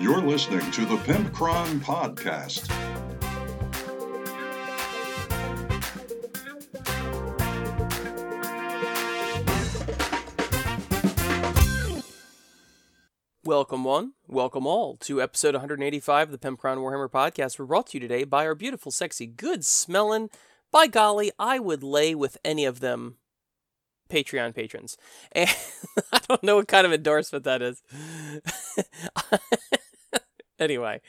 You're listening to the Pimpcron Podcast. Welcome one, welcome all to episode 185 of the Pimp Pimpcron Warhammer podcast. We're brought to you today by our beautiful, sexy, good smelling, by golly, I would lay with any of them Patreon patrons. And I don't know what kind of endorsement that is. anyway,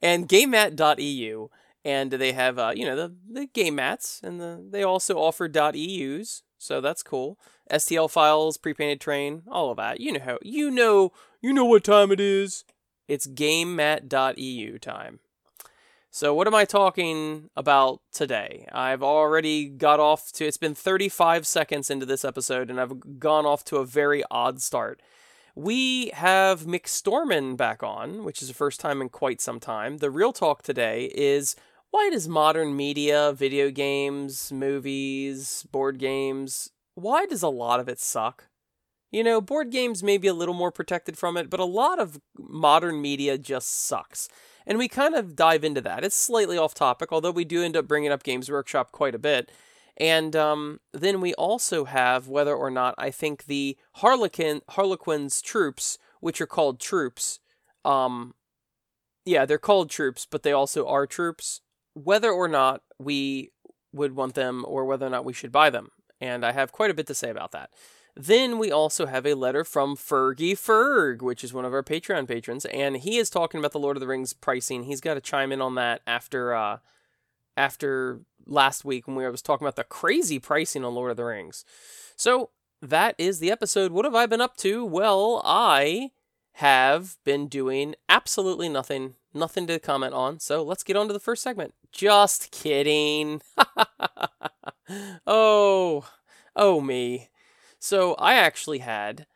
and gamemat.eu and they have uh, you know the the game mats and the they also offer .eus, so that's cool. STL files, pre-painted train, all of that. You know how you know you know what time it is. It's gamemat.eu time. So what am I talking about today? I've already got off to it's been 35 seconds into this episode and I've gone off to a very odd start. We have McStorman back on, which is the first time in quite some time. The real talk today is why does modern media, video games, movies, board games, why does a lot of it suck? You know, board games may be a little more protected from it, but a lot of modern media just sucks. And we kind of dive into that. It's slightly off topic, although we do end up bringing up Games Workshop quite a bit. And um, then we also have whether or not I think the Harlequin Harlequin's troops, which are called troops, um, yeah, they're called troops, but they also are troops. Whether or not we would want them, or whether or not we should buy them, and I have quite a bit to say about that. Then we also have a letter from Fergie Ferg, which is one of our Patreon patrons, and he is talking about the Lord of the Rings pricing. He's got to chime in on that after uh, after last week when we was talking about the crazy pricing on Lord of the Rings. So that is the episode. What have I been up to? Well, I have been doing absolutely nothing, nothing to comment on. So let's get on to the first segment. Just kidding. oh, oh me. So I actually had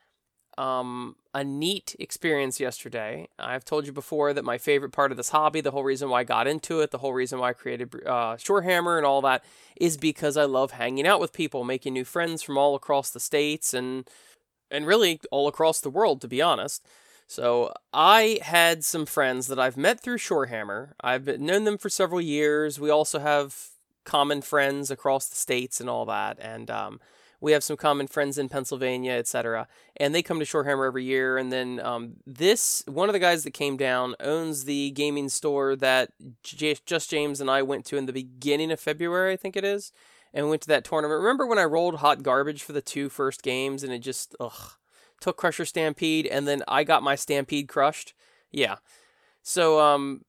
um, a neat experience yesterday. I've told you before that my favorite part of this hobby, the whole reason why I got into it, the whole reason why I created uh, Shorehammer and all that, is because I love hanging out with people, making new friends from all across the states and and really all across the world, to be honest. So I had some friends that I've met through Shorehammer. I've known them for several years. We also have common friends across the states and all that, and um, we have some common friends in Pennsylvania, etc. And they come to Shorehammer every year. And then um, this one of the guys that came down owns the gaming store that J- Just James and I went to in the beginning of February, I think it is, and went to that tournament. Remember when I rolled hot garbage for the two first games and it just ugh took Crusher Stampede and then I got my Stampede crushed? Yeah. So um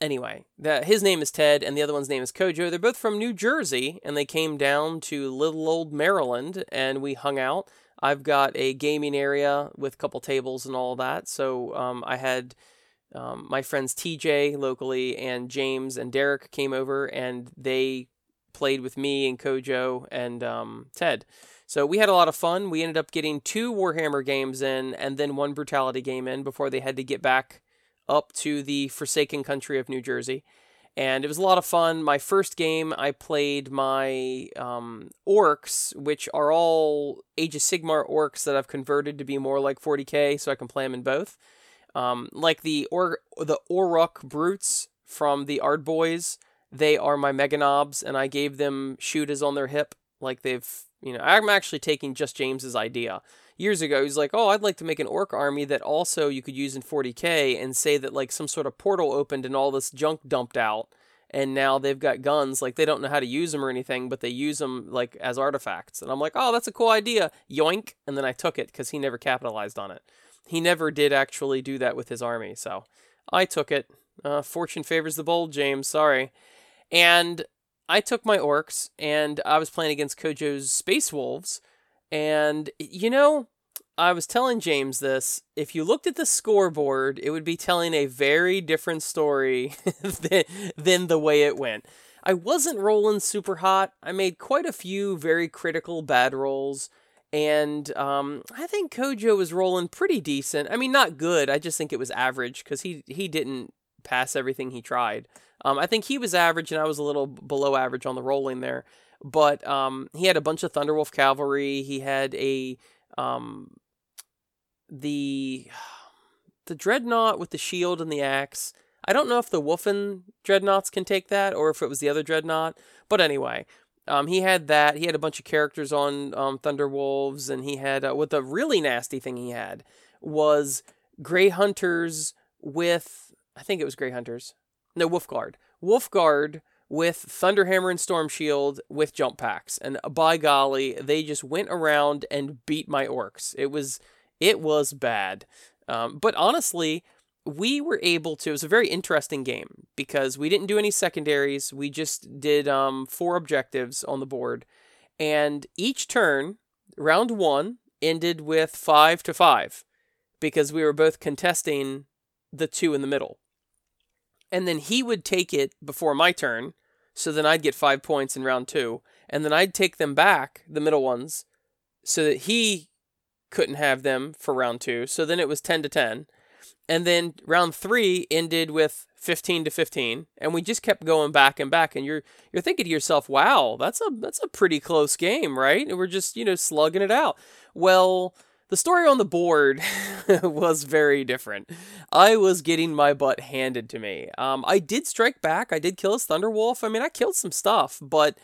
anyway, that his name is Ted and the other one's name is Kojo. They're both from New Jersey and they came down to little old Maryland and we hung out. I've got a gaming area with a couple tables and all that. So um, I had um, my friends TJ locally and James and Derek came over and they played with me and Kojo and um, Ted. So we had a lot of fun. We ended up getting two Warhammer games in and then one Brutality game in before they had to get back up to the Forsaken country of New Jersey. And it was a lot of fun. My first game, I played my um, orcs, which are all Age of Sigmar orcs that I've converted to be more like 40k, so I can play them in both. Um, like the or the Orruk brutes from the Ard Boys, they are my Meganobs, and I gave them shooters on their hip, like they've you know. I'm actually taking just James's idea years ago. He's like, oh, I'd like to make an orc army that also you could use in 40k and say that like some sort of portal opened and all this junk dumped out. And now they've got guns. Like they don't know how to use them or anything, but they use them like as artifacts. And I'm like, oh, that's a cool idea. Yoink. And then I took it because he never capitalized on it. He never did actually do that with his army. So I took it. Uh, fortune favors the bold, James. Sorry. And I took my orcs and I was playing against Kojo's Space Wolves and, you know, I was telling James this. If you looked at the scoreboard, it would be telling a very different story than, than the way it went. I wasn't rolling super hot. I made quite a few very critical bad rolls. And um, I think Kojo was rolling pretty decent. I mean, not good. I just think it was average because he, he didn't pass everything he tried. Um, I think he was average and I was a little below average on the rolling there. But um, he had a bunch of Thunderwolf cavalry. He had a um, the the dreadnought with the shield and the axe. I don't know if the Wulfen dreadnoughts can take that or if it was the other dreadnought. But anyway, um, he had that. He had a bunch of characters on um, Thunderwolves, and he had uh, what the really nasty thing he had was Grey Hunters with I think it was Grey Hunters. No, Wolfguard. Wolfguard with Thunderhammer and Storm Shield with jump packs, and by golly, they just went around and beat my orcs. It was it was bad. Um, but honestly, we were able to. It was a very interesting game because we didn't do any secondaries. We just did um, four objectives on the board, and each turn, round one ended with five to five, because we were both contesting the two in the middle. And then he would take it before my turn, so then I'd get five points in round two, and then I'd take them back, the middle ones, so that he couldn't have them for round two. So then it was 10 to 10 and then round three ended with 15 to 15 and we just kept going back and back and you're you're thinking to yourself wow that's a that's a pretty close game right and we're just you know slugging it out well the story on the board was very different. I was getting my butt handed to me. Um, I did strike back. I did kill his Thunderwolf. I mean, I killed some stuff, but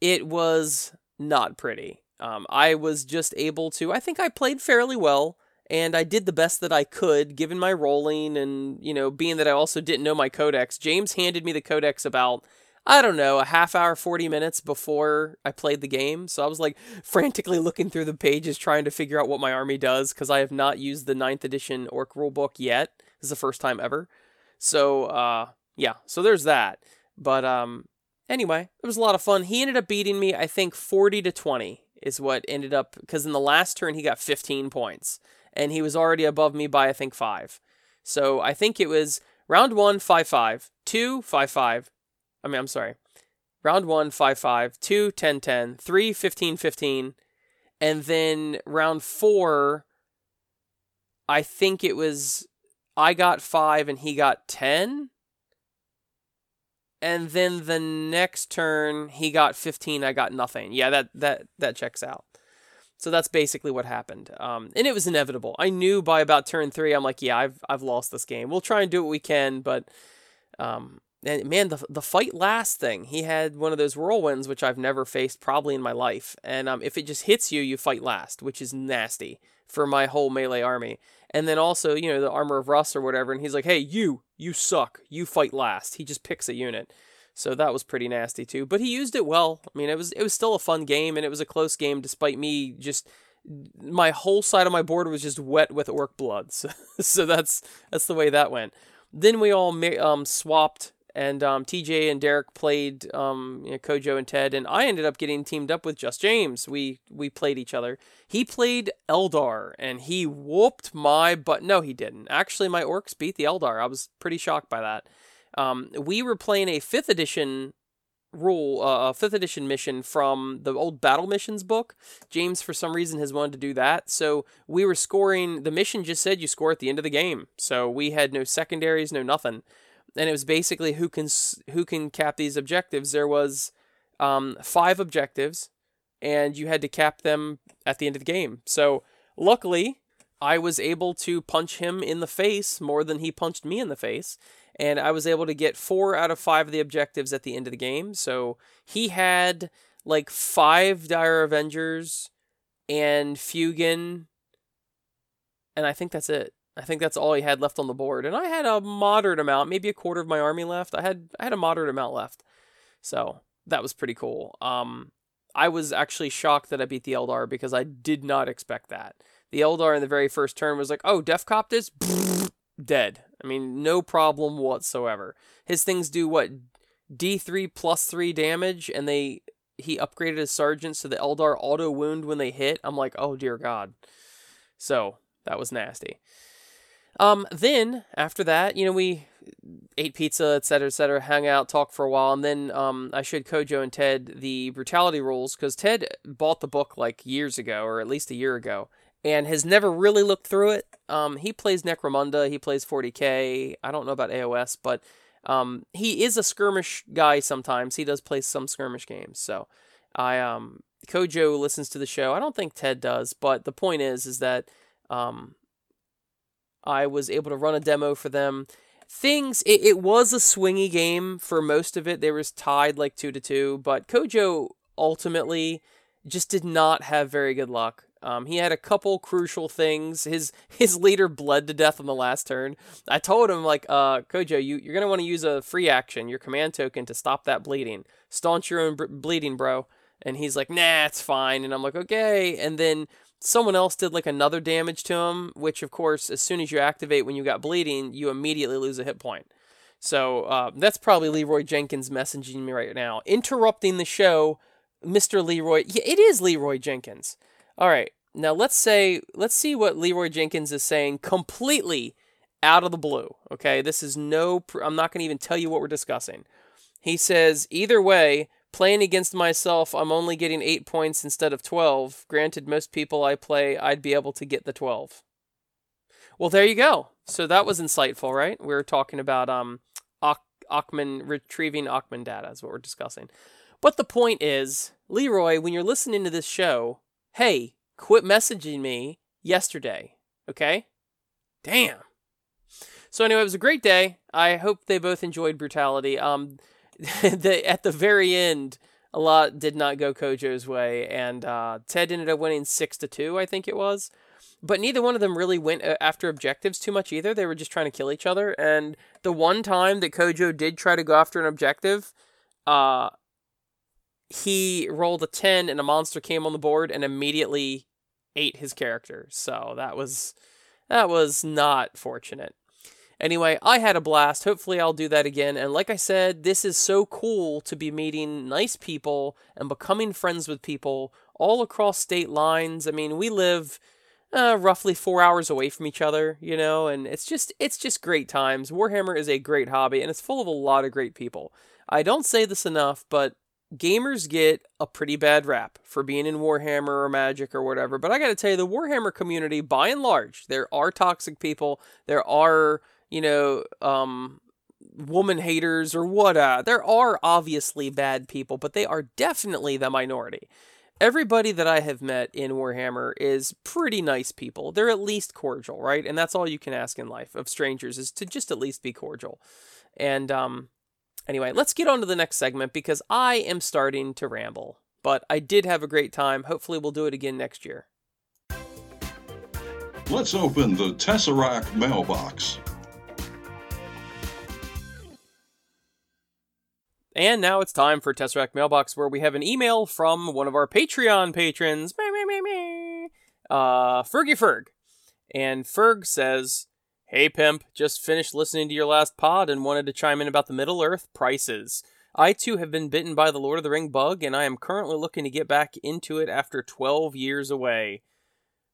it was not pretty. Um, I was just able to. I think I played fairly well and I did the best that I could given my rolling and, you know, being that I also didn't know my codex. James handed me the codex about I don't know, a half hour, 40 minutes before I played the game. So I was like frantically looking through the pages trying to figure out what my army does because I have not used the 9th edition Orc rulebook yet. This is the first time ever. So, uh, yeah, so there's that. But um, anyway, it was a lot of fun. He ended up beating me, I think, 40 to 20 is what ended up because in the last turn he got 15 points and he was already above me by I think five. So I think it was round one five five, two five five. I mean I'm sorry, round one five five, two 10 10, three 15 15, and then round four. I think it was I got five and he got ten. And then the next turn he got 15, I got nothing. Yeah, that that that checks out. So that's basically what happened. Um, and it was inevitable. I knew by about turn three, I'm like, yeah, I've I've lost this game. We'll try and do what we can, but um, and man, the the fight last thing, he had one of those whirlwinds, which I've never faced probably in my life. And um, if it just hits you, you fight last, which is nasty for my whole melee army. And then also, you know, the armor of rust or whatever, and he's like, hey, you, you suck, you fight last. He just picks a unit. So that was pretty nasty too. But he used it well. I mean, it was it was still a fun game and it was a close game despite me just my whole side of my board was just wet with orc blood. So, so that's that's the way that went. Then we all um, swapped and um, TJ and Derek played um, you know, Kojo and Ted, and I ended up getting teamed up with Just James. We we played each other. He played Eldar, and he whooped my butt. No, he didn't. Actually, my orcs beat the Eldar. I was pretty shocked by that. Um, we were playing a fifth edition rule, uh, a fifth edition mission from the old battle missions book. James, for some reason, has wanted to do that. So we were scoring. The mission just said you score at the end of the game. So we had no secondaries, no nothing, and it was basically who can who can cap these objectives. There was um, five objectives, and you had to cap them at the end of the game. So luckily. I was able to punch him in the face more than he punched me in the face and I was able to get four out of five of the objectives at the end of the game. So he had like five Dire Avengers and Fuegan, and I think that's it. I think that's all he had left on the board, and I had a moderate amount, maybe a quarter of my army left. I had I had a moderate amount left, so that was pretty cool. Um, I was actually shocked that I beat the Eldar because I did not expect that. The Eldar in the very first turn was like, "Oh, Deffkopta dead. I mean, no problem whatsoever. His things do what D3 plus 3 damage and they he upgraded his sergeant so the Eldar auto wound when they hit. I'm like, "Oh dear god." So, that was nasty. Um then after that, you know, we ate pizza, et cetera, et cetera, hung out, talked for a while, and then um, I showed Kojo and Ted the brutality rules because Ted bought the book like years ago, or at least a year ago, and has never really looked through it. Um, he plays Necromunda, he plays 40k. I don't know about AOS, but um, he is a skirmish guy sometimes. He does play some skirmish games. So I um, Kojo listens to the show. I don't think Ted does, but the point is is that um, I was able to run a demo for them. Things it, it was a swingy game for most of it. They was tied like two to two, but Kojo ultimately just did not have very good luck. Um, he had a couple crucial things. His his leader bled to death on the last turn. I told him like, uh, Kojo, you you're gonna want to use a free action, your command token, to stop that bleeding. Staunch your own b- bleeding, bro. And he's like, nah, it's fine. And I'm like, okay. And then someone else did like another damage to him, which of course, as soon as you activate when you got bleeding, you immediately lose a hit point. So uh, that's probably Leroy Jenkins messaging me right now, interrupting the show. Mr. Leroy, yeah, it is Leroy Jenkins. All right. Now let's say let's see what Leroy Jenkins is saying completely out of the blue. Okay? This is no pr- I'm not going to even tell you what we're discussing. He says either way, playing against myself, I'm only getting 8 points instead of 12. Granted most people I play, I'd be able to get the 12. Well, there you go. So that was insightful, right? We are talking about um Achman retrieving Achman data is what we're discussing. But the point is, Leroy, when you're listening to this show, hey, quit messaging me yesterday, okay? Damn. So anyway, it was a great day. I hope they both enjoyed brutality. Um, the, at the very end, a lot did not go Kojo's way, and uh, Ted ended up winning six to two, I think it was. But neither one of them really went uh, after objectives too much either. They were just trying to kill each other. And the one time that Kojo did try to go after an objective, uh, he rolled a 10 and a monster came on the board and immediately ate his character. So that was that was not fortunate. Anyway, I had a blast. Hopefully I'll do that again. And like I said, this is so cool to be meeting nice people and becoming friends with people all across state lines. I mean, we live uh, roughly four hours away from each other, you know, and it's just it's just great times. Warhammer is a great hobby and it's full of a lot of great people. I don't say this enough, but gamers get a pretty bad rap for being in Warhammer or Magic or whatever. But I got to tell you, the Warhammer community, by and large, there are toxic people. There are, you know, um, woman haters or what. Uh, there are obviously bad people, but they are definitely the minority. Everybody that I have met in Warhammer is pretty nice people. They're at least cordial, right? And that's all you can ask in life of strangers is to just at least be cordial. And um, Anyway, let's get on to the next segment because I am starting to ramble. But I did have a great time. Hopefully, we'll do it again next year. Let's open the Tesseract mailbox. And now it's time for Tesseract Mailbox, where we have an email from one of our Patreon patrons, uh, Fergie Ferg. And Ferg says, Hey Pimp, just finished listening to your last pod and wanted to chime in about the Middle Earth prices. I too have been bitten by the Lord of the Ring bug, and I am currently looking to get back into it after 12 years away.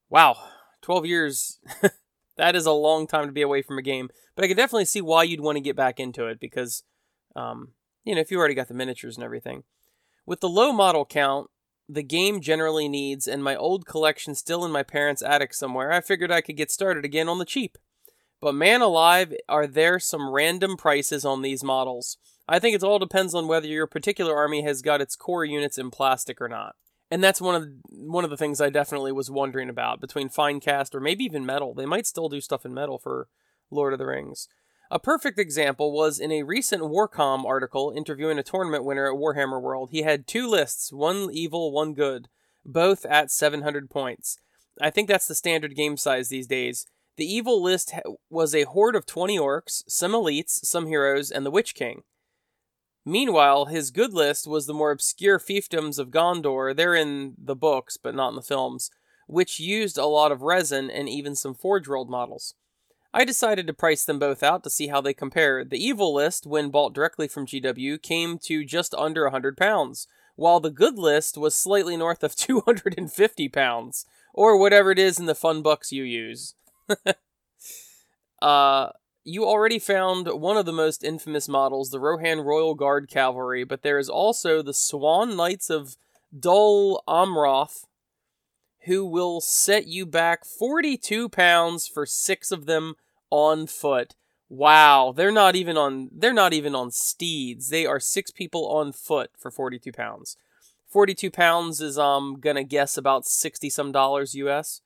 Wow, 12 years. that is a long time to be away from a game, but I can definitely see why you'd want to get back into it because, um, you know, if you already got the miniatures and everything. With the low model count, the game generally needs, and my old collection still in my parents' attic somewhere, I figured I could get started again on the cheap. But man alive, are there some random prices on these models? I think it all depends on whether your particular army has got its core units in plastic or not. And that's one of the, one of the things I definitely was wondering about between fine cast or maybe even metal. They might still do stuff in metal for Lord of the Rings. A perfect example was in a recent Warcom article interviewing a tournament winner at Warhammer World. He had two lists, one evil, one good, both at 700 points. I think that's the standard game size these days. The evil list was a horde of 20 orcs, some elites, some heroes, and the Witch King. Meanwhile, his good list was the more obscure fiefdoms of Gondor, they're in the books, but not in the films, which used a lot of resin and even some Forge World models. I decided to price them both out to see how they compare. The evil list, when bought directly from GW, came to just under 100 pounds, while the good list was slightly north of 250 pounds, or whatever it is in the fun bucks you use. uh, you already found one of the most infamous models, the Rohan Royal Guard Cavalry, but there is also the Swan Knights of Dol Amroth, who will set you back 42 pounds for six of them on foot. Wow, they're not even on they're not even on steeds. They are six people on foot for 42 pounds. 42 pounds is um gonna guess about 60 some dollars US.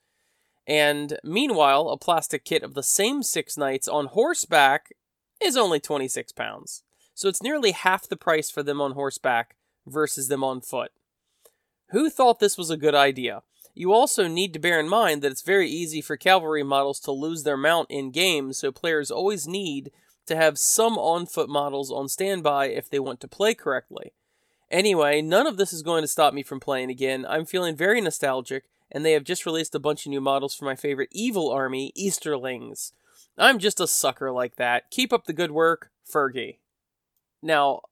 And meanwhile, a plastic kit of the same six knights on horseback is only 26 pounds. So it's nearly half the price for them on horseback versus them on foot. Who thought this was a good idea? You also need to bear in mind that it's very easy for cavalry models to lose their mount in game, so players always need to have some on foot models on standby if they want to play correctly. Anyway, none of this is going to stop me from playing again. I'm feeling very nostalgic, and they have just released a bunch of new models for my favorite evil army, Easterlings. I'm just a sucker like that. Keep up the good work, Fergie. Now,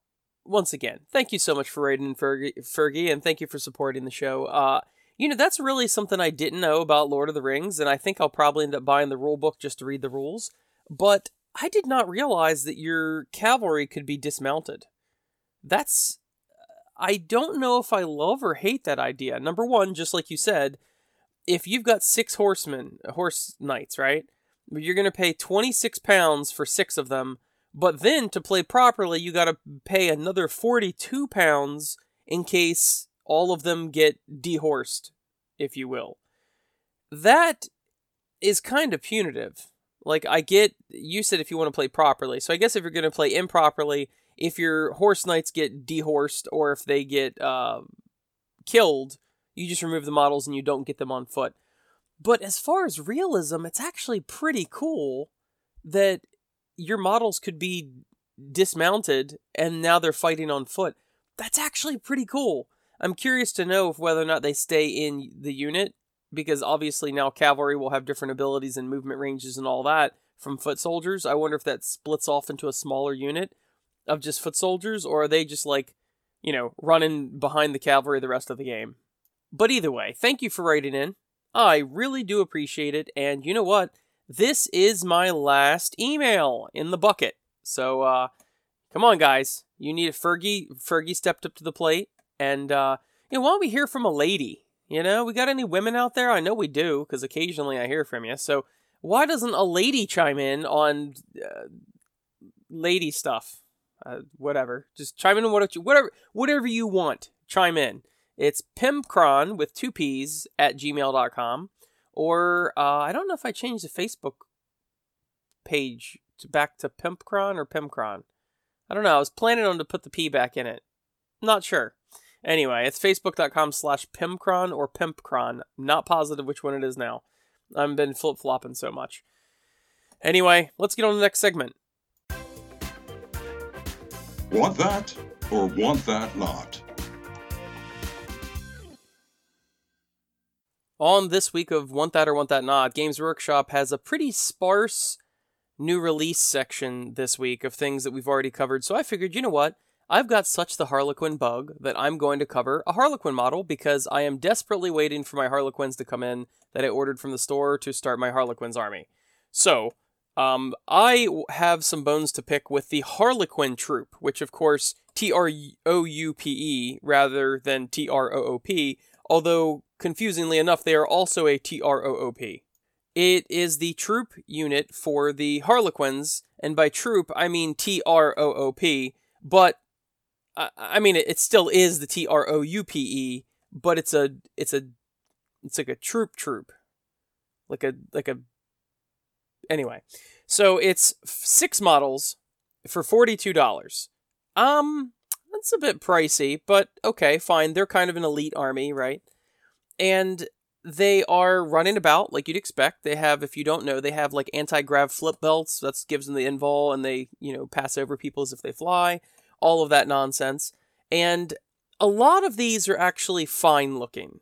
once again, thank you so much for rating Fergie, Fergie and thank you for supporting the show. Uh, you know, that's really something I didn't know about Lord of the Rings, and I think I'll probably end up buying the rule book just to read the rules. But I did not realize that your cavalry could be dismounted. That's. I don't know if I love or hate that idea. Number one, just like you said, if you've got six horsemen, horse knights, right? You're going to pay 26 pounds for six of them, but then to play properly, you got to pay another 42 pounds in case all of them get dehorsed, if you will. That is kind of punitive. Like, I get, you said if you want to play properly. So I guess if you're going to play improperly, if your horse knights get dehorsed or if they get uh, killed, you just remove the models and you don't get them on foot. But as far as realism, it's actually pretty cool that your models could be dismounted and now they're fighting on foot. That's actually pretty cool. I'm curious to know if whether or not they stay in the unit because obviously now cavalry will have different abilities and movement ranges and all that from foot soldiers. I wonder if that splits off into a smaller unit of just foot soldiers or are they just like, you know, running behind the cavalry the rest of the game. But either way, thank you for writing in. I really do appreciate it and you know what? This is my last email in the bucket. So uh come on guys. You need a Fergie Fergie stepped up to the plate and uh you know, why don't we hear from a lady? You know, we got any women out there? I know we do because occasionally I hear from you. So why doesn't a lady chime in on uh, lady stuff? Uh, whatever. Just chime in on what you, whatever whatever you want. Chime in. It's pimpcron with two p's at gmail.com. Or uh, I don't know if I changed the Facebook page to back to Pimpcron or Pimcron. I don't know. I was planning on to put the P back in it. Not sure. Anyway, it's facebook.com slash Pimcron or Pimpcron. Not positive which one it is now. I've been flip flopping so much. Anyway, let's get on to the next segment. Want that or want that not? On this week of Want That or Want That Not, Games Workshop has a pretty sparse new release section this week of things that we've already covered. So I figured, you know what? I've got such the Harlequin bug that I'm going to cover a Harlequin model because I am desperately waiting for my Harlequins to come in that I ordered from the store to start my Harlequins army. So, um, I have some bones to pick with the Harlequin troop, which of course T R O U P E rather than T R O O P, although confusingly enough, they are also a T R O O P. It is the troop unit for the Harlequins, and by troop I mean T R O O P, but I mean it still is the T R O U P E, but it's a it's a it's like a troop troop, like a like a. Anyway, so it's six models for forty two dollars. Um, that's a bit pricey, but okay, fine. They're kind of an elite army, right? and they are running about like you'd expect. They have, if you don't know, they have like anti-grav flip belts. That gives them the invul, and they you know pass over people as if they fly. All of that nonsense, and a lot of these are actually fine looking,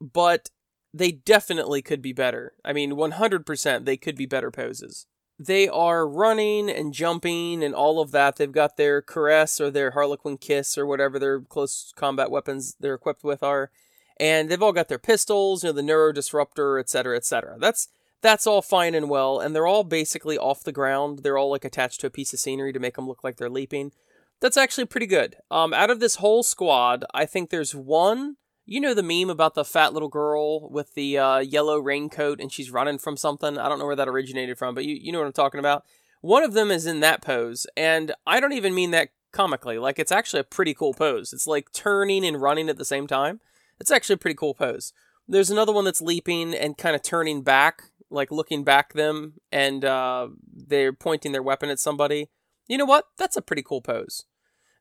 but they definitely could be better. I mean, 100% they could be better poses. They are running and jumping and all of that. They've got their caress or their harlequin kiss or whatever their close combat weapons they're equipped with are and they've all got their pistols, you know, the neuro disruptor, etc., etc. That's that's all fine and well, and they're all basically off the ground. They're all like attached to a piece of scenery to make them look like they're leaping. That's actually pretty good. Um, out of this whole squad, I think there's one. You know the meme about the fat little girl with the uh, yellow raincoat and she's running from something. I don't know where that originated from, but you you know what I'm talking about. One of them is in that pose, and I don't even mean that comically. Like it's actually a pretty cool pose. It's like turning and running at the same time. It's actually a pretty cool pose. There's another one that's leaping and kind of turning back, like looking back them, and uh, they're pointing their weapon at somebody. You know what? That's a pretty cool pose.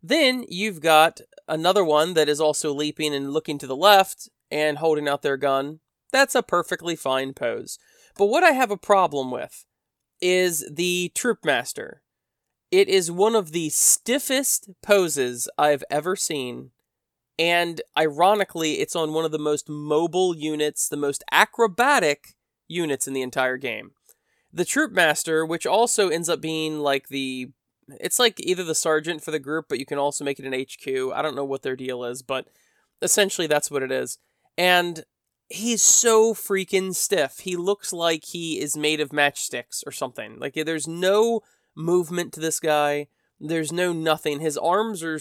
Then you've got another one that is also leaping and looking to the left and holding out their gun. That's a perfectly fine pose. But what I have a problem with is the Troop Master. It is one of the stiffest poses I've ever seen. And ironically, it's on one of the most mobile units, the most acrobatic units in the entire game. The Troop Master, which also ends up being like the. It's like either the sergeant for the group, but you can also make it an HQ. I don't know what their deal is, but essentially that's what it is. And he's so freaking stiff. He looks like he is made of matchsticks or something. Like there's no movement to this guy. There's no nothing. His arms are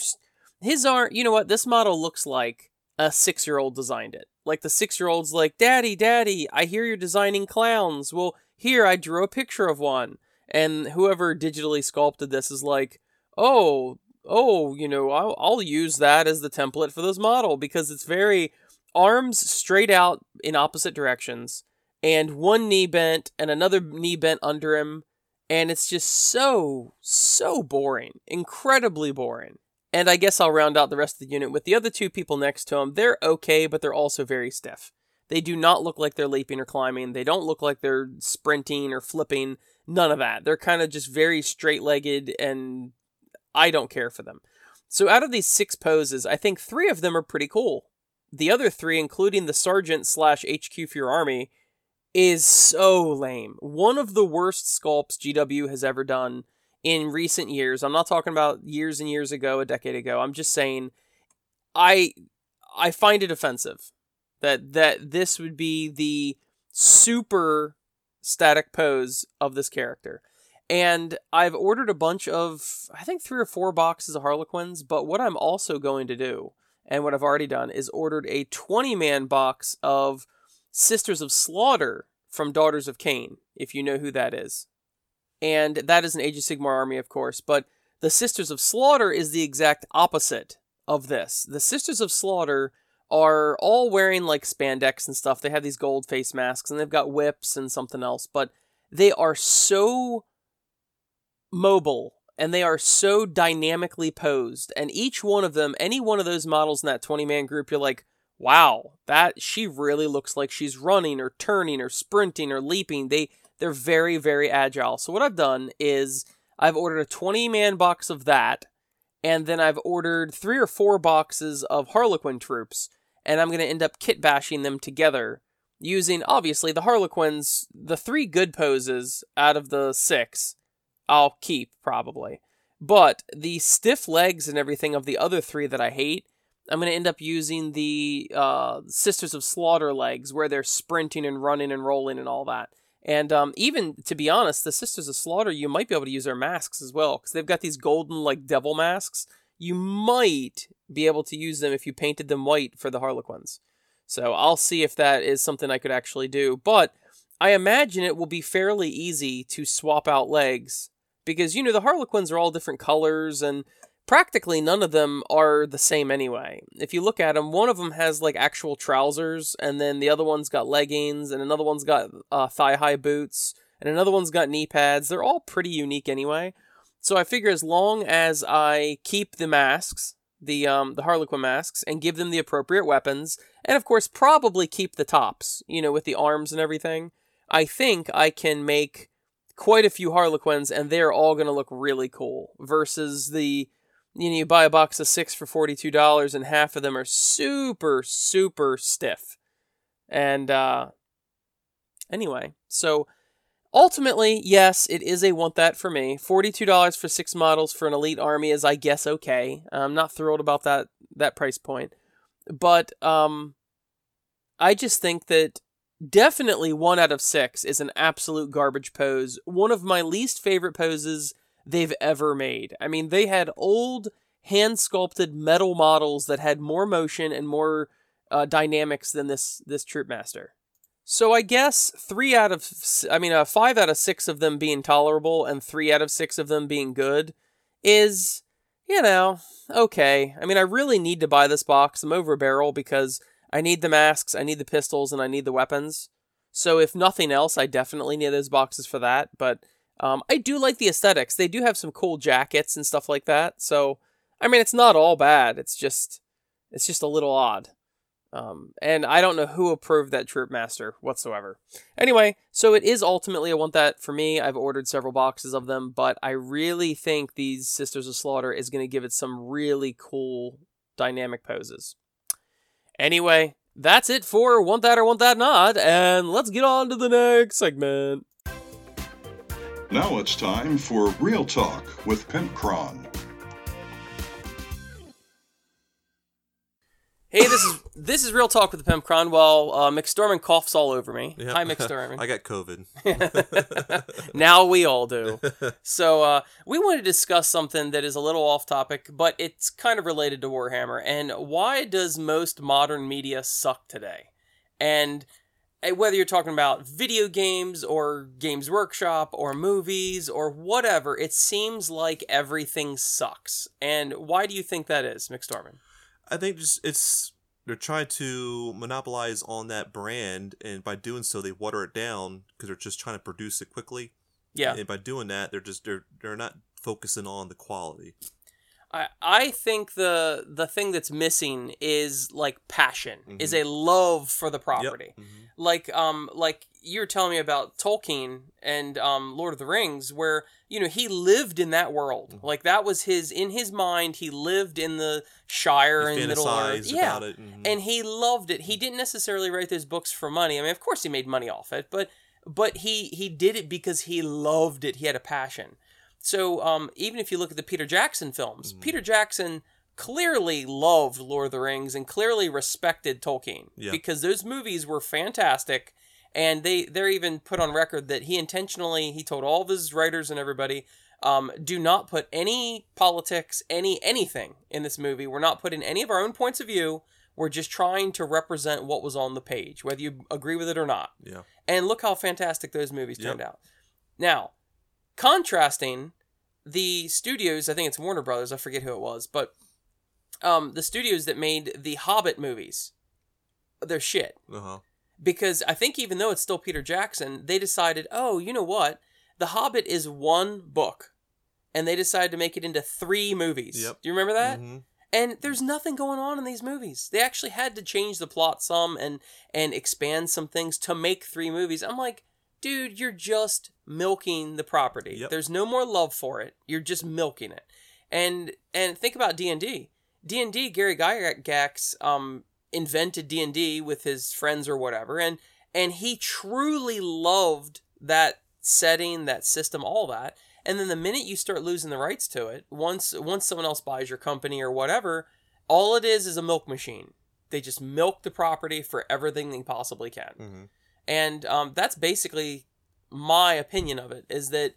his arm. You know what? This model looks like a six year old designed it. Like the six year old's like, Daddy, Daddy, I hear you're designing clowns. Well, here I drew a picture of one. And whoever digitally sculpted this is like, oh, oh, you know, I'll, I'll use that as the template for this model because it's very arms straight out in opposite directions and one knee bent and another knee bent under him and it's just so, so boring. Incredibly boring. And I guess I'll round out the rest of the unit with the other two people next to him. They're okay, but they're also very stiff. They do not look like they're leaping or climbing. They don't look like they're sprinting or flipping. None of that. They're kind of just very straight legged, and I don't care for them. So, out of these six poses, I think three of them are pretty cool. The other three, including the sergeant slash HQ for your army, is so lame. One of the worst sculpts GW has ever done in recent years. I'm not talking about years and years ago, a decade ago. I'm just saying I I find it offensive that that this would be the super static pose of this character. And I've ordered a bunch of I think 3 or 4 boxes of Harlequins, but what I'm also going to do and what I've already done is ordered a 20 man box of Sisters of Slaughter from Daughters of Khaine, if you know who that is. And that is an Age of Sigmar army, of course, but the Sisters of Slaughter is the exact opposite of this. The Sisters of Slaughter are all wearing like spandex and stuff. They have these gold face masks and they've got whips and something else, but they are so mobile and they are so dynamically posed. And each one of them, any one of those models in that 20 man group, you're like, wow, that she really looks like she's running or turning or sprinting or leaping. They they're very very agile. So what I've done is I've ordered a 20 man box of that and then I've ordered 3 or 4 boxes of Harlequin troops and I'm going to end up kit bashing them together using obviously the Harlequins, the 3 good poses out of the 6 I'll keep probably. But the stiff legs and everything of the other 3 that I hate I'm going to end up using the uh, Sisters of Slaughter legs where they're sprinting and running and rolling and all that. And um, even to be honest, the Sisters of Slaughter, you might be able to use their masks as well because they've got these golden like devil masks. You might be able to use them if you painted them white for the Harlequins. So I'll see if that is something I could actually do. But I imagine it will be fairly easy to swap out legs because you know the Harlequins are all different colors and practically none of them are the same anyway. If you look at them, one of them has like actual trousers, and then the other one's got leggings, and another one's got uh, thigh high boots, and another one's got knee pads. They're all pretty unique anyway. So I figure as long as I keep the masks, the um the Harlequin masks, and give them the appropriate weapons, and of course probably keep the tops, you know, with the arms and everything, I think I can make quite a few Harlequins, and they're all going to look really cool. Versus the you know, you buy a box of six for $42 and half of them are super, super stiff. And, uh, anyway, so ultimately, yes, it is a want that for me. $42 for six models for an elite army is, I guess, okay. I'm not thrilled about that, that price point. But, um, I just think that definitely one out of six is an absolute garbage pose. One of my least favorite poses they've ever made. I mean, they had old hand sculpted metal models that had more motion and more uh, dynamics than this this troop master. So I guess three out of I mean uh, five out of six of them being tolerable and three out of six of them being good is you know okay. I mean I really need to buy this box. I'm over a barrel because I need the masks, I need the pistols, and I need the weapons. So if nothing else, I definitely need those boxes for that. But um, I do like the aesthetics. They do have some cool jackets and stuff like that. So I mean, it's not all bad. It's just it's just a little odd. Um, and I don't know who approved that Troop Master whatsoever. Anyway, so it is ultimately a want that for me. I've ordered several boxes of them, but I really think these Sisters of Slaughter is going to give it some really cool dynamic poses. Anyway, that's it for Want That or Want That Not, and let's get on to the next segment. Now it's time for Real Talk with Pimp Cron. Hey, this is this is real talk with the Pimp Cron. While uh, McStorman coughs all over me. Yep. Hi, McStorman. I got COVID. now we all do. So uh, we want to discuss something that is a little off topic, but it's kind of related to Warhammer. And why does most modern media suck today? And Eh, whether you're talking about video games or Games Workshop or movies or whatever, it seems like everything sucks. And why do you think that is, McStorman? I think just it's they're trying to monopolize on that brand, and by doing so, they water it down because they're just trying to produce it quickly. Yeah. And by doing that, they're just they're they're not focusing on the quality. I I think the the thing that's missing is like passion, Mhm. is a love for the Yep. property. Mhm. Like um like you were telling me about Tolkien and um Lord of the Rings where you know he lived in that world. Mhm. Like that was his in his mind he lived in the Shire They and Middle Earth. Yeah. about it. mhm. And he loved it. He didn't necessarily write those books for money. I mean, of course he made money off it, but but he he did it because he loved it. He had a passion. So um, even if you look at the Peter Jackson films, Mhm. Peter Jackson clearly loved Lord of the Rings and clearly respected Tolkien Yeah. because those movies were fantastic. And they they're even put on record that he intentionally he told all of his writers and everybody um, do not put any politics, any anything in this movie. We're not putting any of our own points of view. We're just trying to represent what was on the page, whether you agree with it or not. yeah. And look how fantastic those movies Yep. turned out. Now, contrasting the studios, I think it's Warner Brothers, I forget who it was, but um, the studios that made the Hobbit movies, they're shit. Uh huh. Because I think even though it's still Peter Jackson, they decided, oh, you know what? The Hobbit is one book. And they decided to make it into three movies. Yep. Do you remember that? Mhm. and there's nothing going on in these movies. They actually had to change the plot some and and expand some things to make three movies. I'm like, dude, you're just milking the property. Yep. There's no more love for it. You're just milking it. And and think about D and D. D and D. Gary Gygax um invented D and D with his friends or whatever, and and he truly loved that setting, that system, all that. And then the minute you start losing the rights to it, once once someone else buys your company or whatever, all it is is a milk machine. They just milk the property for everything they possibly can. Mhm. And um, that's basically my opinion of it is that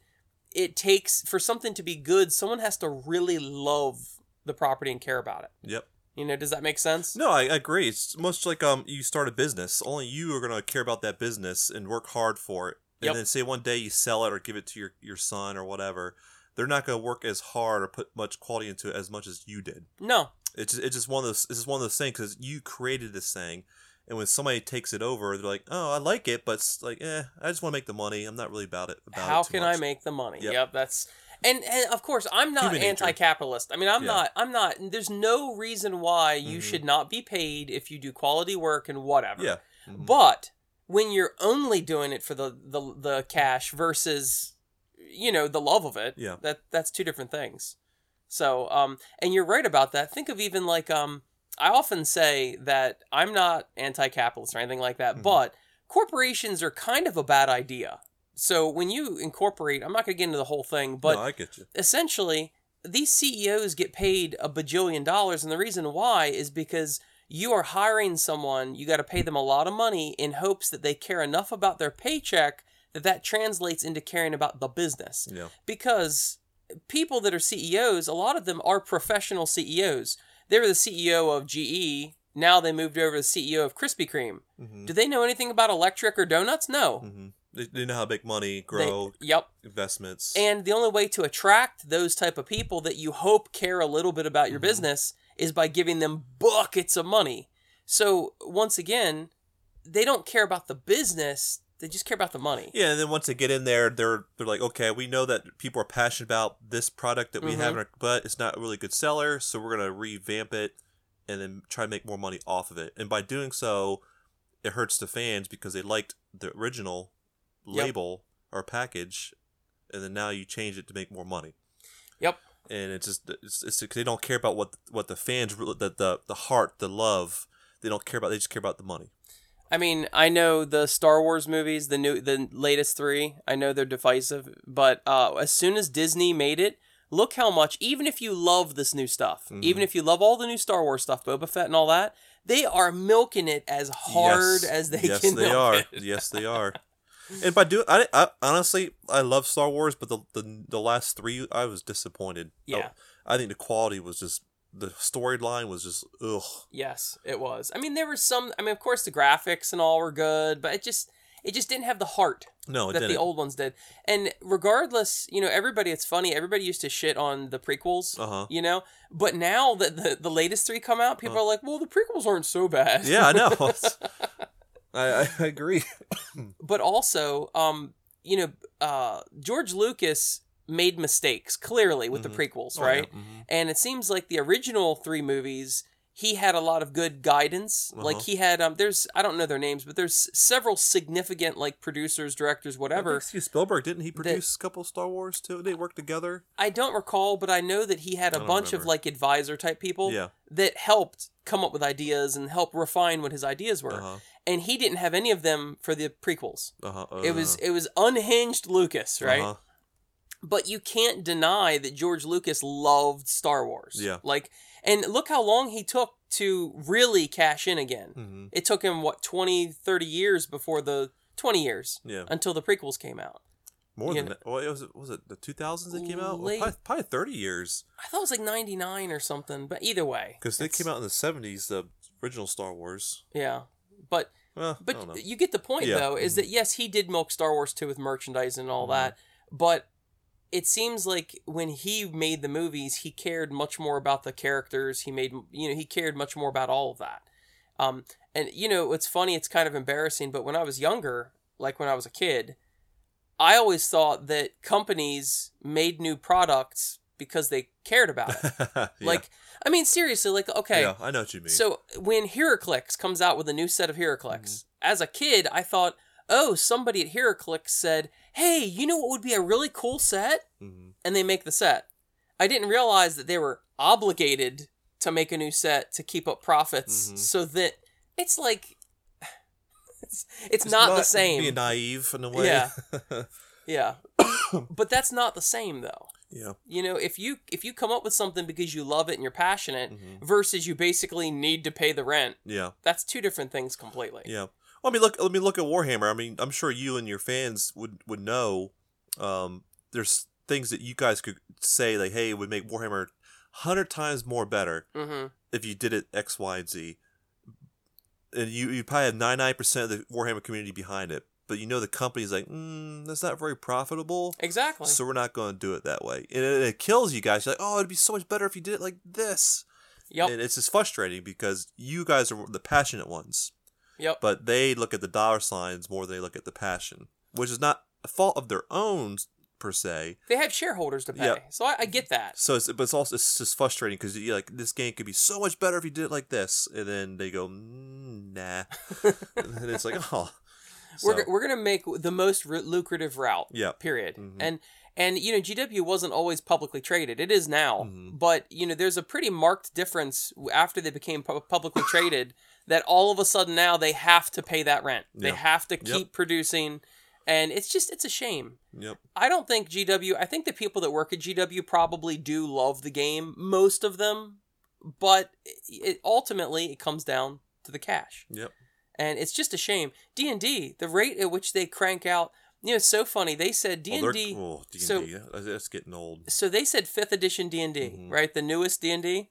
it takes for something to be good, someone has to really love the property and care about it. Yep. You know, does that make sense? No, I I agree. It's much like um you start a business. Only you are gonna care about that business and work hard for it. And Yep. then say one day you sell it or give it to your, your son or whatever, they're not gonna work as hard or put much quality into it as much as you did. No. It's just, it's just one of those it's just one of those things because you created this thing, and when somebody takes it over, they're like, oh, I like it, but it's like, eh, I just want to make the money. I'm not really about it. About How it can I make the money? Yep. Yep, that's and, and of course I'm not Human anti-capitalist. I mean, I'm Yeah. not. I'm not. There's no reason why you Mhm. should not be paid if you do quality work and whatever. Yeah. Mhm. But when you're only doing it for the the, the cash versus you know the love of it, Yeah. that that's two different things. So um, and you're right about that. Think of even like um, I often say that I'm not anti-capitalist or anything like that, Mhm. but corporations are kind of a bad idea. So when you incorporate, I'm not going to get into the whole thing, but no, I get you. essentially these CEOs get paid a bajillion dollars and the reason why is because you are hiring someone you got to pay them a lot of money in hopes that they care enough about their paycheck that that translates into caring about the business Yeah. because people that are CEOs a lot of them are professional CEOs they were the CEO of GE now they moved over to the CEO of Krispy Kreme. Hmm do they know anything about electric or donuts? No. Hmm They, they know how to make money, They- grow yep. investments. and the only way to attract those type of people that you hope care a little bit about your Mhm. business is by giving them buckets of money. So once again, they don't care about the business; they just care about the money. Yeah, and then once they get in there, they're they're like, okay, we know that people are passionate about this product that we have, mm-hmm. in our, but it's not a really good seller, so we're gonna revamp it and then try to make more money off of it. And by doing so, it hurts the fans because they liked the original Yep. label or package, and then now you change it to make more money. Yep. And it's just it's, it's they don't care about what what the fans the, the the heart the love they don't care about they just care about the money. I mean, I know the Star Wars movies, the new, the latest three. I know they're divisive, but uh, as soon as Disney made it, look how much. Even if you love this new stuff, Mm-hmm. even if you love all the new Star Wars stuff, Boba Fett and all that, they are milking it as hard Yes. as they can. yes, can. they milk are. Yes, they are. And by doing, I, I honestly, I love Star Wars, but the the, the last three, I was disappointed. Yeah. I, I think the quality was just the storyline was just ugh. Yes, it was. I mean, there were some. I mean, of course, the graphics and all were good, but it just it just didn't have the heart No, it that didn't. the old ones did. And regardless, you know, everybody. It's funny. Everybody used to shit on the prequels. Uh huh. You know, but now that the, the latest three come out, people Uh. are like, "Well, the prequels aren't so bad." Yeah, I know. I, I agree. but also, um, you know, uh, George Lucas made mistakes clearly with Mhm. the prequels, Oh, yeah. right? Mhm. And it seems like the original three movies, he had a lot of good guidance. Like Uh-huh. he had, um, there's I don't know their names, but there's several significant like producers, directors, whatever. Think Spielberg didn't he produce a couple of Star Wars too? They worked together. I don't recall, but I know that he had a bunch of like advisor type people Yeah. that helped come up with ideas and help refine what his ideas were. Uh huh. And he didn't have any of them for the prequels. Uh huh. It was it was unhinged Lucas, right? But you can't deny that George Lucas loved Star Wars. Yeah. Like and look how long he took to really cash in again. hmm It took him what 20 30 years before the 20 years Yeah. until the prequels came out. More you than that. Well, it was was it the two thousands that came out? Well, probably, probably thirty years I thought it was like 99 or something, but either way. because they came out in the seventies. The original Star Wars. Yeah. But Well, know. But you get the point, Yeah. though, is that yes, he did milk Star Wars too with merchandise and all Mhm. that, but it seems like when he made the movies, he cared much more about the characters. He made, you know, he cared much more about all of that. Um, and you know, it's funny, it's kind of embarrassing, but when I was younger, like when I was a kid, I always thought that companies made new products because they cared about it. Yeah. Like, I mean, seriously, like, okay, yeah, I know what you mean. so when HeroClix comes out with a new set of HeroClix, Mm-hmm. as a kid, I thought, oh, somebody at HeroClix said, hey, you know what would be a really cool set? Mhm. And they make the set. I didn't realize that they were obligated to make a new set to keep up profits Mhm. so that it's like, it's, it's, not, the same. Being naive in a way. Yeah. yeah. but that's not the same though. yeah. You know, if you if you come up with something because you love it and you're passionate Mhm. versus you basically need to pay the rent, Yeah. that's two different things completely. Yeah. Well, I mean, look. Let me look at Warhammer. I mean, I'm sure you and your fans would would know. Um, there's things that you guys could say like, "Hey, it would make Warhammer hundred times more better Mm-hmm. if you did it X, Y, and Z." And you you probably have 99 percent of the Warhammer community behind it, but you know the company's like, mm, "That's not very profitable." Exactly. So we're not going to do it that way, and it, it kills you guys. You're like, oh, it'd be so much better if you did it like this. yep. And it's just frustrating because you guys are the passionate ones yep. but they look at the dollar signs more than they look at the passion, which is not a fault of their own per se. They have shareholders to pay, Yep. so I, I get that. So, it's, but it's also it's just frustrating because you like this game could be so much better if you did it like this, and then they go mm, nah, and it's like oh, so, We're we're gonna make the most ru- lucrative route. yeah, Period. Mhm. And and you know GW wasn't always publicly traded. It is now, Mhm. but you know there's a pretty marked difference after they became pu- publicly traded. That all of a sudden now they have to pay that rent. They Yeah. have to Yep. keep producing, and it's just it's a shame. yep, I don't think GW. I think the people that work at GW probably do love the game, most of them, but it, ultimately it comes down to the cash, yep, and it's just a shame. D and D, the rate at which they crank out, you know, it's so funny. They said D oh, and D. oh, D&D, so- that's getting old. So they said fifth edition D and D, Mhm. right? The newest D and D.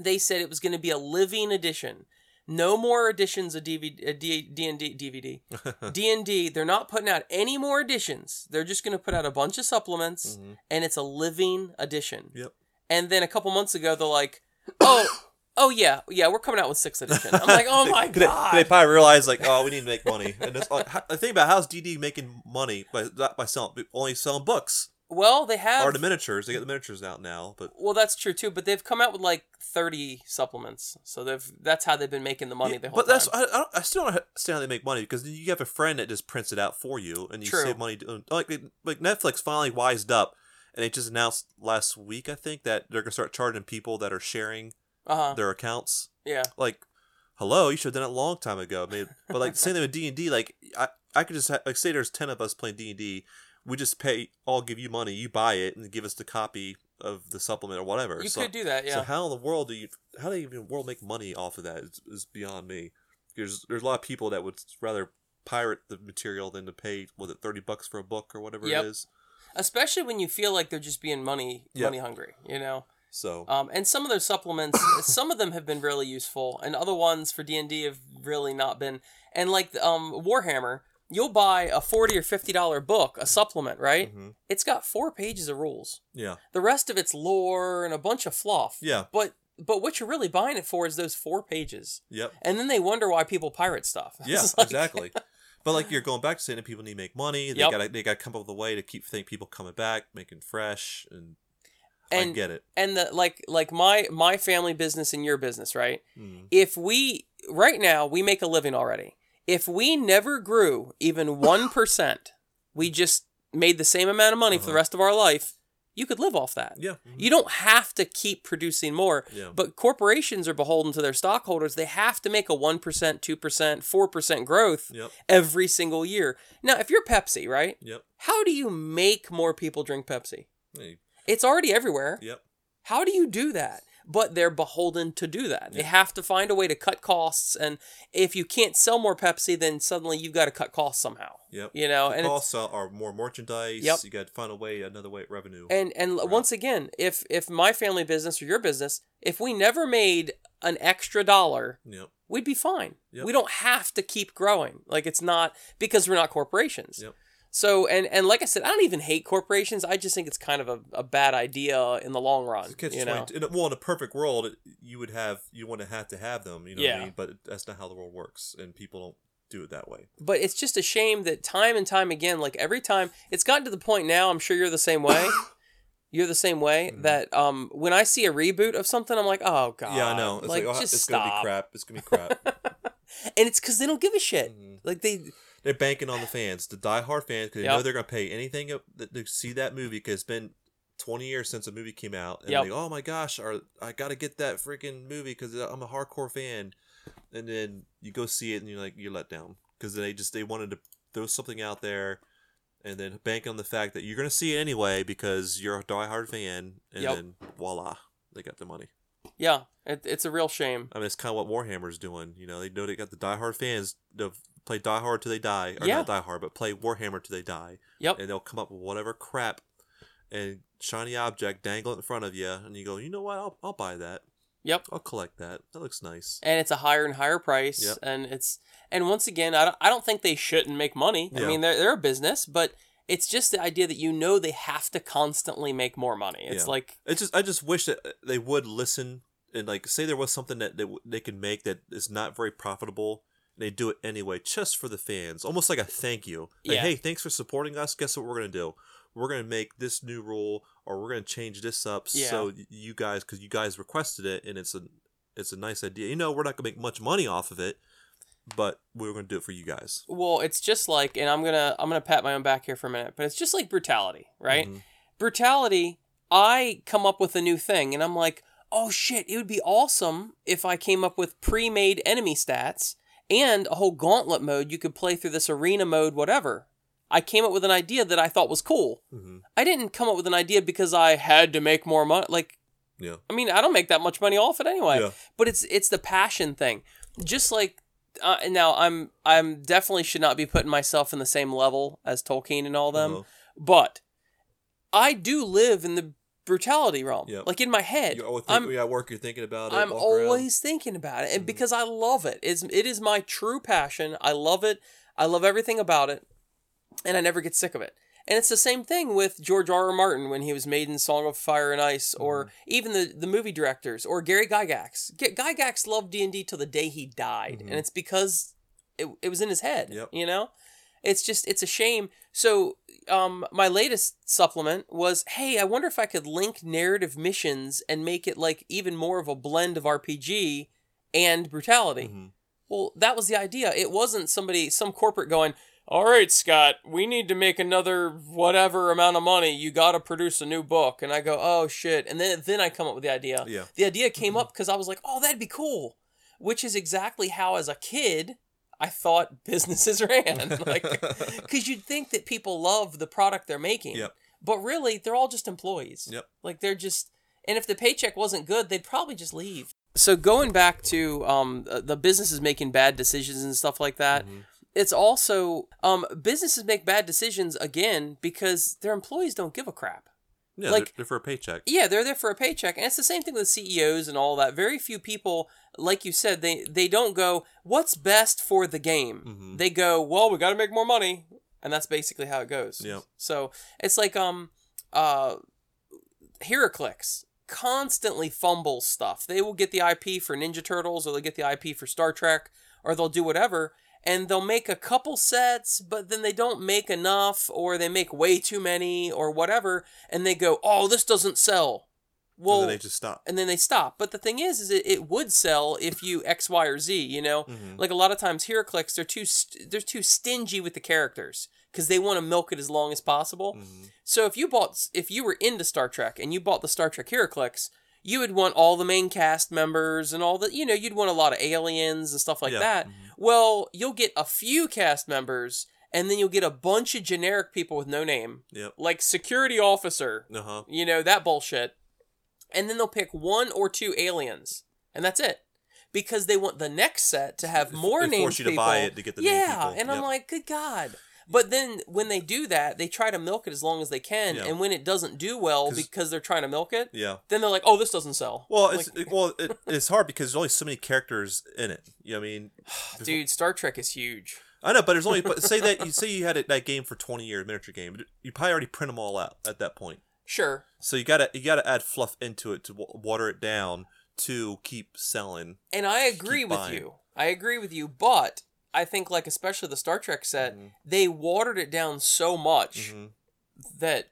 They said it was going to be a living edition. No more editions of DVD, uh, D and D DVD. D and D. They're not putting out any more editions. They're just going to put out a bunch of supplements, Mhm. and it's a living edition. Yep. And then a couple months ago, they're like, "Oh, oh yeah, yeah, we're coming out with sixth edition. I'm like, oh my They, god. they probably realize like, oh, we need to make money. And it's like, the thing about how's DD making money by not by selling only selling books well, they have. or the miniatures. They get the miniatures out now, but well, that's true too. But they've come out with like 30 supplements, so they've that's how they've been making the money Yeah, the whole but that's. I, I, don't, I still don't understand how they make money because you have a friend that just prints it out for you and you True. save money. Like like Netflix finally wised up and they just announced last week I think that they're gonna start charging people that are sharing Uh huh. their accounts. Yeah. Like, hello, you should have done it a long time ago. I mean, but like same thing with D and D. Like I I could just ha- like say there's ten of us playing D and D. We just pay. I'll give you money. You buy it and give us the copy of the supplement or whatever. You so, could do that. Yeah. So how in the world do you? How do you even world make money off of that? Is, is beyond me. There's there's a lot of people that would rather pirate the material than to pay was it thirty bucks for a book or whatever Yep. it is. Especially when you feel like they're just being money Yep. money hungry. You know. So Um, and some of those supplements, some of them have been really useful, and other ones for D and D have really not been. And like um, Warhammer, you'll buy a forty or fifty dollar book, a supplement, right? mhm. It's got four pages of rules. yeah, The rest of it's lore and a bunch of fluff. yeah, But but what you're really buying it for is those four pages. yep. And then they wonder why people pirate stuff. Yeah, like- exactly. But like you're going back to saying that people need to make money. They Yep. gotta they gotta come up with a way to keep think people coming back, making fresh, and, I And get it. and the like like my my family business and your business, right? Mm. If we right now we make a living already. If we never grew even one percent, we just made the same amount of money for the Uh-huh. rest of our life. You could live off that. Yeah, mhm. You don't have to keep producing more. yeah, But corporations are beholden to their stockholders. They have to make a 1%, 2%, 4% growth yep, every single year. Now, if you're Pepsi, right? yep, How do you make more people drink Pepsi? Hey, It's already everywhere. yep. How do you do that? But they're beholden to do that. They have to find a way to cut costs. And if you can't sell more Pepsi, then suddenly you've got to cut costs somehow. Yep. You know, The and costs are are more merchandise. Yep. You got to find a way, another way, revenue. and and Right. once again, if if my family business or your business, if we never made an extra dollar yep, we'd be fine. Yep. We don't have to keep growing. Like it's not because we're not corporations. Yep. So and and like I said, I don't even hate corporations. I just think it's kind of a, a bad idea in the long run. You know. 22. In a- well, in a perfect world, it- you would have you wouldn't have to have them. You know what Yeah. I mean? But that's not how the world works, and people don't do it that way. But it's just a shame that time and time again, like every time, it's gotten to the point now. I'm sure you're the same way. you're the same way Mhm. that um when I see a reboot of something, I'm like, oh god. yeah, I know. It's like, oh, just it's stop. gonna be crap. It's gonna be crap. And it's because they don't give a shit. Mhm. Like they, They're banking on the fans, the diehard fans, because they Yep. know they're gonna pay anything to see that movie. Because it's been twenty years since a movie came out, and Yep. like, oh my gosh, or I gotta get that freaking movie because I'm a hardcore fan. And then you go see it, and you're like, you're let down because they just they wanted to throw something out there, and then bank on the fact that you're gonna see it anyway because you're a diehard fan, and Yep. then voila, they got the money. yeah, it, it's a real shame. I mean, it's kind of what Warhammer's doing. You know, they know they got the diehard fans to play Die Hard till they die, or Yeah. not Die Hard, but play Warhammer till they die, Yep. and they'll come up with whatever crap and shiny object dangle it in front of you, and you go, you know what? I'll, I'll buy that. Yep. I'll collect that. That looks nice. and it's a higher and higher price Yep. and it's and once again I don't, I don't think they shouldn't make money i mean they're, they're a business but it's just the idea that you know they have to constantly make more money it's Yeah. like It's just I just wish that they would listen and like say there was something that they, they can make that is not very profitable. They do it anyway, just for the fans, almost like a thank you. Like, Yeah. hey, thanks for supporting us. Guess what we're gonna do? We're gonna make this new rule, or we're gonna change this up so you guys, because you guys requested it, and it's a it's a nice idea. You know, we're not gonna make much money off of it, but we're gonna do it for you guys. well it's just like and i'm gonna i'm gonna pat my own back here for a minute but it's just like brutality right Mhm. brutality i come up with a new thing and i'm like oh shit it would be awesome if i came up with pre-made enemy stats and a whole gauntlet mode you could play through this arena mode whatever i came up with an idea that i thought was cool Mhm. i didn't come up with an idea because i had to make more money like Yeah. i mean i don't make that much money off it anyway Yeah. but it's it's the passion thing just like uh, now i'm i'm definitely should not be putting myself in the same level as tolkien and all them Uh-huh. but I do live in the brutality realm. Yep. Like in my head. You always think, I'm at work, you're thinking about it. I'm walk around. always thinking about it. And Mhm. because I love it. It's it is my true passion. I love it. I love everything about it. And I never get sick of it. And it's the same thing with George R. R. Martin when he was made in Song of Fire and Ice, or Mm-hmm. even the, the movie directors, or Gary Gygax. G- Gygax loved D and D till the day he died, and it's because it, it was in his head. Mm-hmm. Yep. You know, it's just it's a shame. So, um, my latest supplement was, hey, I wonder if I could link narrative missions and make it like even more of a blend of RPG and brutality. Mhm. Well, that was the idea. It wasn't somebody, some corporate going, all right, Scott, we need to make another whatever amount of money. You got to produce a new book. And I go, oh, shit. And then, then I come up with the idea. Yeah. The idea came up because I was like, oh, that'd be cool. Which is exactly how, as a kid, I thought businesses ran. like, because you'd think that people love the product they're making. Yep. But really, they're all just employees. Yep. Like, they're just, and if the paycheck wasn't good, they'd probably just leave. So going back to um, uh, the businesses making bad decisions and stuff like that, Mm-hmm. it's also um, businesses make bad decisions again because their employees don't give a crap. Yeah, Like- they're, they're for a paycheck. Yeah, they're there for a paycheck, and it's the same thing with CEOs and all that. Very few people, like you said, they they don't go, "What's best for the game?" Mhm. They go, "Well, we got to make more money," and that's basically how it goes. Yep. So it's like um, uh, HeroClix constantly fumbles stuff. They will get the IP for Ninja Turtles, or they'll get the IP for Star Trek, or they'll do whatever, and they'll make a couple sets, but then they don't make enough, or they make way too many, or whatever, and they go, "Oh, this doesn't sell." Well, and then they just stop. and then they stop. But the thing is, is it, it would sell if you X, Y, or Z. You know, Mhm. like a lot of times HeroClix, they're too st- they're too stingy with the characters because they want to milk it as long as possible. Mhm. So if you bought, if you were into Star Trek and you bought the Star Trek HeroClix, you would want all the main cast members and all the, you know, you'd want a lot of aliens and stuff like Yeah. that. Well, you'll get a few cast members, and then you'll get a bunch of generic people with no name, Yep. like security officer, Uh huh. you know that bullshit and then they'll pick one or two aliens and that's it because they want the next set to have more They named force you to buy it to get the yeah people. and i'm like good god but then when they do that they try to milk it as long as they can Yeah. and when it doesn't do well because they're trying to milk it Yeah. then they're like oh this doesn't sell Well, it's Like, it- well, it, it's hard because there's only so many characters in it. You know, what I mean, dude star trek is huge I know, but there's only. But say that you say you had it, that game for 20 years, miniature game. You probably already print them all out at that point. sure So you gotta you gotta add fluff into it to wa- water it down to keep selling. and i agree with buying. you i agree with you but i think like especially the star trek set Mhm. they watered it down so much Mhm. that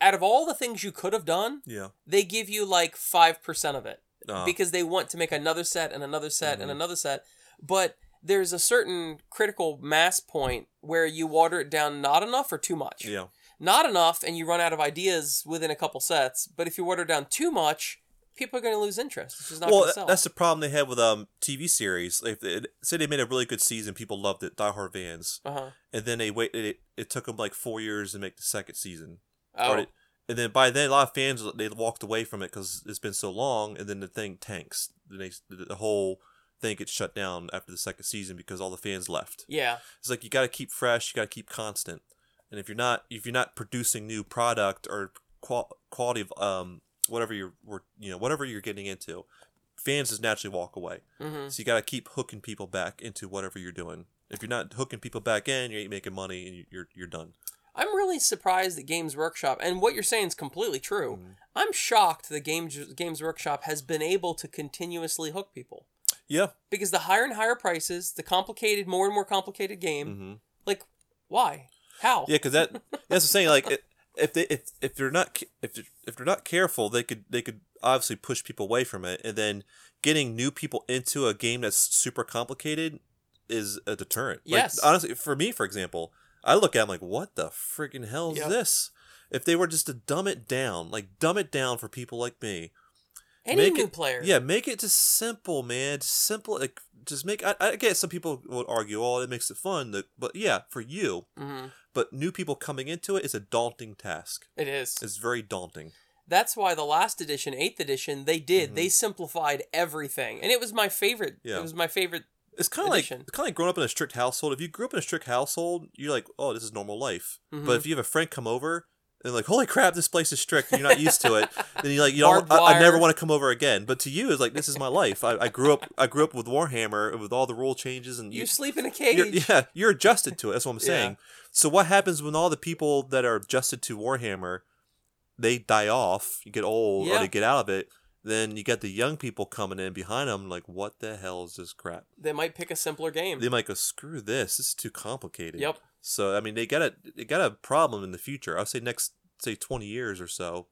out of all the things you could have done, Yeah. they give you like 5% of it Uh, because they want to make another set and another set and Mhm. another set. But there's a certain critical mass point where you water it down not enough or too much. yeah. Not enough and you run out of ideas within a couple sets. But if you water it down too much, people are going to lose interest. It's just not Well, going to sell. that's the problem they had with um TV series. If they, say they made a really good season, people loved it, diehard fans, uh-huh. and then they waited. It, it took them like four years to make the second season. Oh, it- and then by then, a lot of fans they walked away from it because it's been so long, and then the thing tanks. They, the whole thing gets shut down after the second season because all the fans left. yeah. It's like you got to keep fresh, you got to keep constant, and if you're not if you're not producing new product or qual- quality of um whatever you're were- you know whatever you're getting into, fans just naturally walk away. hmm So you got to keep hooking people back into whatever you're doing. If you're not hooking people back in, you ain't making money, and you- you're you're done. I'm really surprised that Games Workshop, and what you're saying is completely true. Mhm. I'm shocked that Games Games Workshop has been able to continuously hook people Yeah. because the higher and higher prices, the complicated, more and more complicated game. hmm Like, why? How? Yeah, because that that's the saying. Like, it, if they if if they're not if they're, if they're not careful, they could they could obviously push people away from it, and then getting new people into a game that's super complicated is a deterrent. Yes. Like, honestly, for me, for example, I look at them like, what the freaking hell is Yep. this? If they were just to dumb it down, like dumb it down for people like me, Any make new it- player. yeah, make it just simple, man. Just simple. Like, just make. I, I guess some people would argue, oh, it makes it fun. But yeah, for you, hmm but new people coming into it is a daunting task. It is. It's very daunting. That's why the last edition, eighth edition, they did. Mhm. They simplified everything, and it was my favorite. Yeah. It was my favorite. It's kind of like kind of like growing up in a strict household. If you grew up in a strict household, you're like, oh, this is normal life. Mhm. But if you have a friend come over and like holy crap this place is strict and you're not used to it then you like you don't I, I never want to come over again but to you it's like this is my life I, I grew up i grew up with warhammer with all the rule changes and You you sleep in a you're, cage. yeah you're adjusted to it that's what i'm Yeah. saying so what happens when all the people that are adjusted to warhammer they die off you get old or they get out of it then you get the young people coming in behind them like what the hell is this crap They might pick a simpler game. they might go screw this this is too complicated Yep. So i mean they got a they got a problem in the future i'll say next say 20 years or so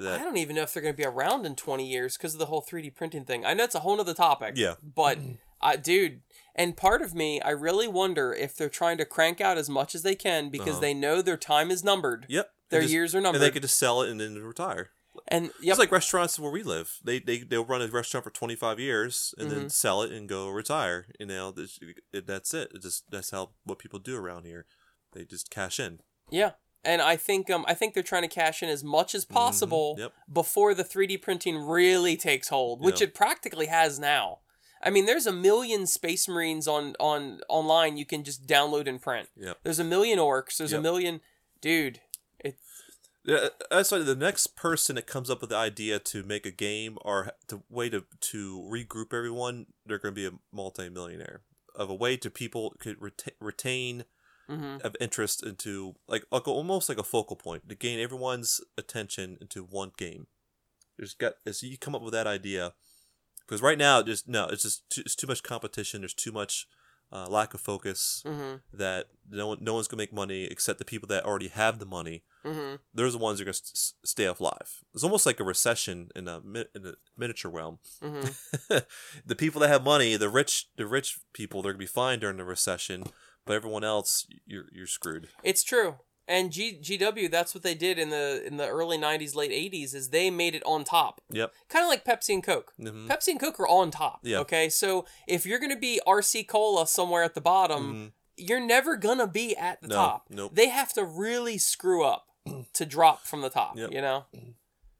I don't even know if they're going to be around in 20 years because of the whole 3D printing thing. I know it's a whole nother topic. Yeah. But, I, dude, and part of me, I really wonder if they're trying to crank out as much as they can because Uh-huh. they know their time is numbered. yep Their just- years are numbered. and numbered. they could just sell it and then retire And, yep. it's like restaurants where we live they they they'll run a restaurant for 25 years and Mm-hmm. then sell it and go retire you know that's, it, that's it it just that's how what people do around here they just cash in Yeah. And I think um I think they're trying to cash in as much as possible Mm-hmm. Yep. before the 3D printing really takes hold, which Yeah. it practically has now. I mean, there's a million Space Marines on on online you can just download and print. Yep. There's a million orcs. There's a million, dude. Yeah, that's why the next person that comes up with the idea to make a game or the way to to regroup everyone, they're going to be a multimillionaire of a way to people could reta- retain mhm. of interest into like, like almost like a focal point to gain everyone's attention into one game. There's got as you come up with that idea because right now just no, it's just too, it's too much competition. There's too much uh, lack of focus Mhm. that no one, no one's gonna make money except the people that already have the money Mhm. they're the ones that are going to s- stay alive. It's almost like a recession in a, mi- in a miniature realm. Mhm. the people that have money, the rich, the rich people, they're going to be fine during the recession, but everyone else, you're you're screwed. It's true. And G- GW, that's what they did in the in the early '90s, late '80s, is they made it on top. Yep. Kind of like Pepsi and Coke. Mhm. Pepsi and Coke are on top. Yeah. Okay, so if you're gonna be RC Cola somewhere at the bottom, you're never gonna be at the Mm-hmm. No, top. nope. They have to really screw up to drop from the top. Yep. You know.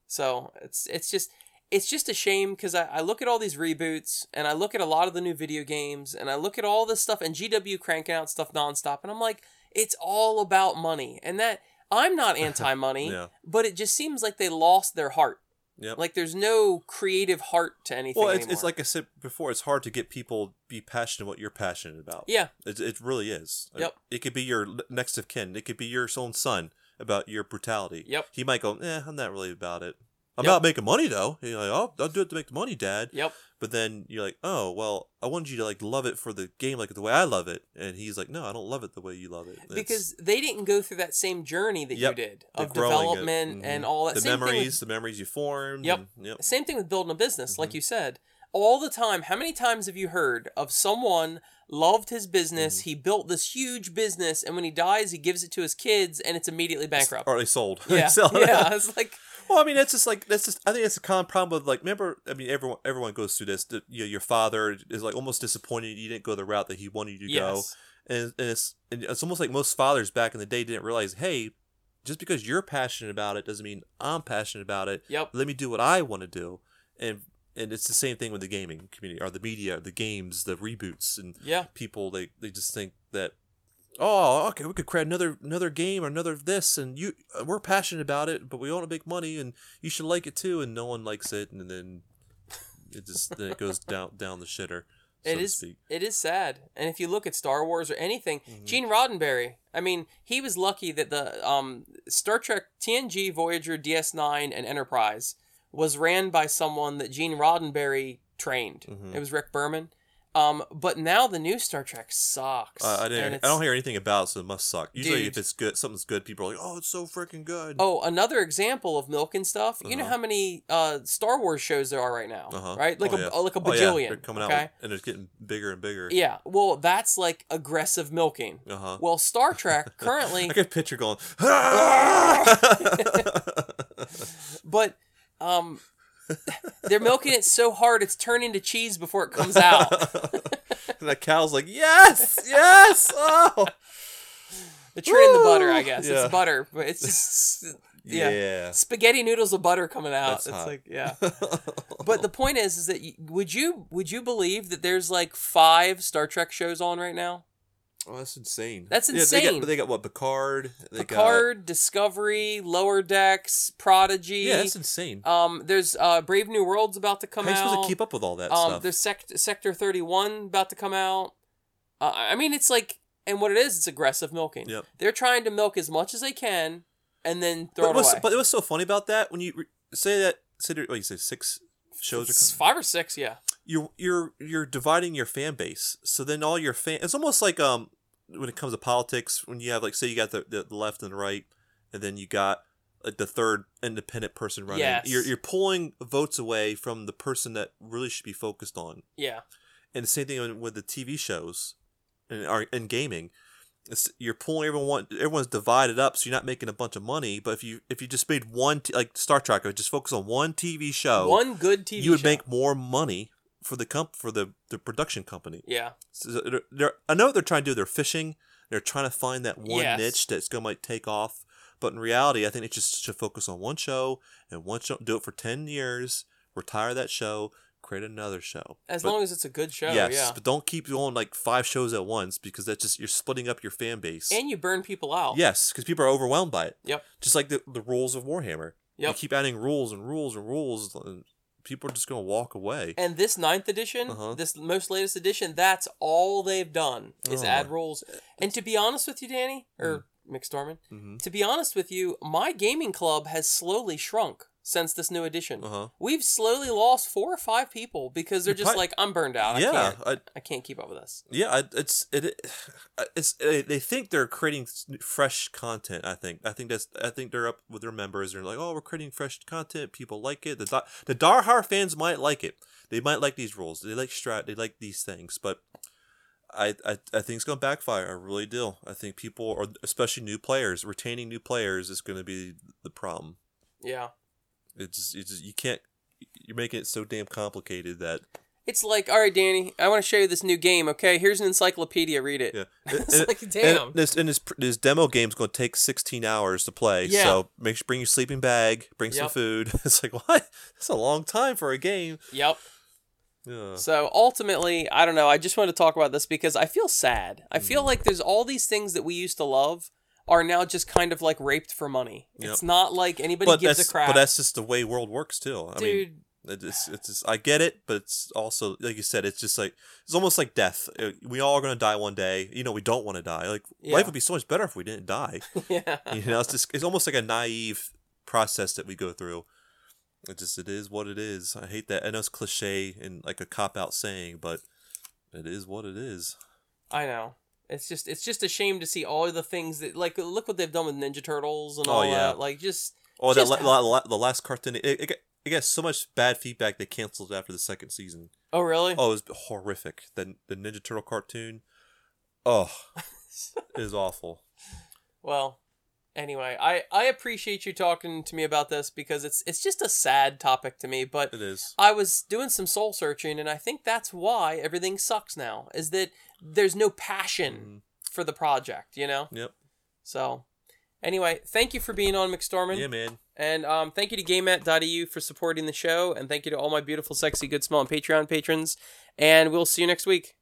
So it's it's just it's just a shame because I, I look at all these reboots and I look at a lot of the new video games and I look at all this stuff and GW cranking out stuff nonstop and I'm like, it's all about money and that I'm not anti-money, Yeah. but it just seems like they lost their heart. Yep. Like there's no creative heart to anything well, it's, anymore. it's like I said before. It's hard to get people be passionate what you're passionate about. yeah, It, it really is. Yep. It could be your next of kin. It could be your own son about your brutality. Yep. He might go, eh, I'm not really about it. I'm Yep. not making money though. You're like, oh, I'll do it to make the money, Dad. yep, But then you're like, oh, well, I wanted you to like love it for the game like the way I love it, and he's like, no, I don't love it the way you love it. It's- because they didn't go through that same journey that Yep. you did of development and all that. the same thing with- memories, the memories you formed. Yep. and- yep. Same thing with building a business, Mm-hmm. like you said. All the time, how many times have you heard of someone loved his business, Mm-hmm. he built this huge business, and when he dies, he gives it to his kids, and it's immediately bankrupt? Or they sold. yeah, it. yeah. It's like, Well, I mean, that's just like that's just. I think that's a common problem with like. Remember, I mean, everyone everyone goes through this. That you know, your father is like almost disappointed you didn't go the route that he wanted you to go, and, and it's and it's almost like most fathers back in the day didn't realize, hey, just because you're passionate about it doesn't mean I'm passionate about it. yep, Let me do what I want to do, and and it's the same thing with the gaming community or the media, the games, the reboots, and yeah, people they they just think that oh okay we could create another another game or another this and you uh, we're passionate about it but we want to make money and you should like it too and no one likes it and then it just then it goes down down the shitter so It is. speak. It is sad, and if you look at Star Wars or anything, Mm-hmm. Gene Roddenberry. I mean, he was lucky that the um, Star Trek TNG, Voyager, DS9, and Enterprise was ran by someone that Gene Roddenberry trained. Mhm. It was Rick Berman. Um, but now the new Star Trek sucks. Uh, I didn't. I don't hear anything about, it, so it must suck. Usually, Dude. if it's good, something's good. People are like, "Oh, it's so freaking good." Oh, another example of milk and stuff. You know Uh-huh. how many uh, Star Wars shows there are right now, Uh-huh. right? Like Oh, a yeah. like a Oh, yeah. bajillion. They're coming out, okay. with- and it's getting bigger and bigger. Yeah. Well, that's like aggressive milking. Uh huh. Well, Star Trek currently I get picture going. but um they're milking it so hard it's turning to cheese before it comes out and that cow's like, yes, yes. Oh, the tree and the butter i guess Yeah. it's butter but it's just yeah. yeah. spaghetti noodles of butter coming out That's it's hot. like yeah but the point is is that y would you would you believe that there's like five star trek shows on right now Oh, that's insane. That's Yeah, they got, insane. but they got what Picard. They Picard, Discovery, Lower Decks, Prodigy. Yeah, that's insane. um, there's uh, Brave New World's about to come How are you out. supposed to keep up with all that um, stuff? there's sect- Sector 31 about to come out. Uh, I mean, it's like, and what it is, it's aggressive milking. Yep. They're trying to milk as much as they can, and then throw But it what's, away. but it was so funny about that when you re- say that. Say there- what you say six shows are coming. five or six, yeah. You're you're you're dividing your fan base. So then all your fan. It's almost like um when it comes to politics when you have like say you got the the, left and the right, and then you got like the third independent person running. Yes. You're you're pulling votes away from the person that really should be focused on. Yeah. And the same thing with the TV shows and are in gaming. It's, you're pulling everyone. Everyone's divided up, so you're not making a bunch of money. But if you if you just made one t- like Star Trek, or just focus on one TV show, One good TV you would show. make more money for the comp for the the production company. Yeah. So they're, they're, I know what they're trying to do. They're fishing. They're trying to find that one Yes. niche that's going to might take off. But in reality, I think they just should focus on one show and one show. Do it for ten years. Retire that show. Create another show. As But- long as it's a good show, yes, yeah. but don't keep going like five shows at once because that's just you're splitting up your fan base. And you burn people out. yes, because people are overwhelmed by it. Yep. Just like the the rules of Warhammer. Yep. You keep adding rules and rules and rules, and people are just going to walk away. And this ninth edition, Uh-huh. this most latest edition, that's all they've done is Oh add my- rules. And to be honest with you, Danny, or Mm. McStorman, hmm to be honest with you, my gaming club has slowly shrunk since this new edition. Uh huh. We've slowly lost four or five people because they're just prob- like, I'm burned out. I Yeah, can't. I, I can't keep up with this. Yeah, I- it's it, it- it's uh, they think they're creating fresh content. I think I think that's I think they're up with their members. They're like, oh, we're creating fresh content. People like it. The the Darhar fans might like it. They might like these rules. They like strat. They like these things. But I I, I think it's gonna backfire. I really do. I think people, or especially new players, retaining new players is going to be the problem. Yeah. It's it's just, you can't. You're making it so damn complicated that It's like, all right, Danny, I want to show you this new game. Okay, here's an encyclopedia. Read it. yeah. it's And- like, And damn. this and this this demo game's going to take 16 hours to play. Yeah. So make sure bring your sleeping bag, bring some food. It's like what? That's a long time for a game. Yep. Yeah. So ultimately, I don't know. I just wanted to talk about this because I feel sad. I feel Mm. like there's all these things that we used to love are now just kind of like raped for money. Yep. It's not like anybody But gives a crap. but that's just the way world works too. I mean, Dude, it's it's just, I get it, but it's also like you said, it's just like it's almost like death. Uh, We all are going to die one day. You know, we don't want to die. Like Yeah. life would be so much better if we didn't die. yeah. you know, it's just it's almost like a naive process that we go through. It just it is what it is. I hate that. I know it's cliche and like a cop out saying, but it is what it is. I know. It's just it's just a shame to see all of the things that like look what they've done with Ninja Turtles and Oh, all yeah. that. Like just Oh, Just- la- la- la- the last cartoon. It, it, it got so much bad feedback they canceled after the second season. oh really? Oh, it was horrific. The the Ninja Turtle cartoon. Oh, it is awful. Well, anyway, I I appreciate you talking to me about this because it's it's just a sad topic to me, but It is. I was doing some soul searching and I think that's why everything sucks now. Is that there's no passion Mhm. for the project, you know? Yep. So, anyway, thank you for being on McStorman. Yeah, man. And um, thank you to GameMat.eu for supporting the show. And thank you to all my beautiful, sexy, good, small, and Patreon patrons. And we'll see you next week.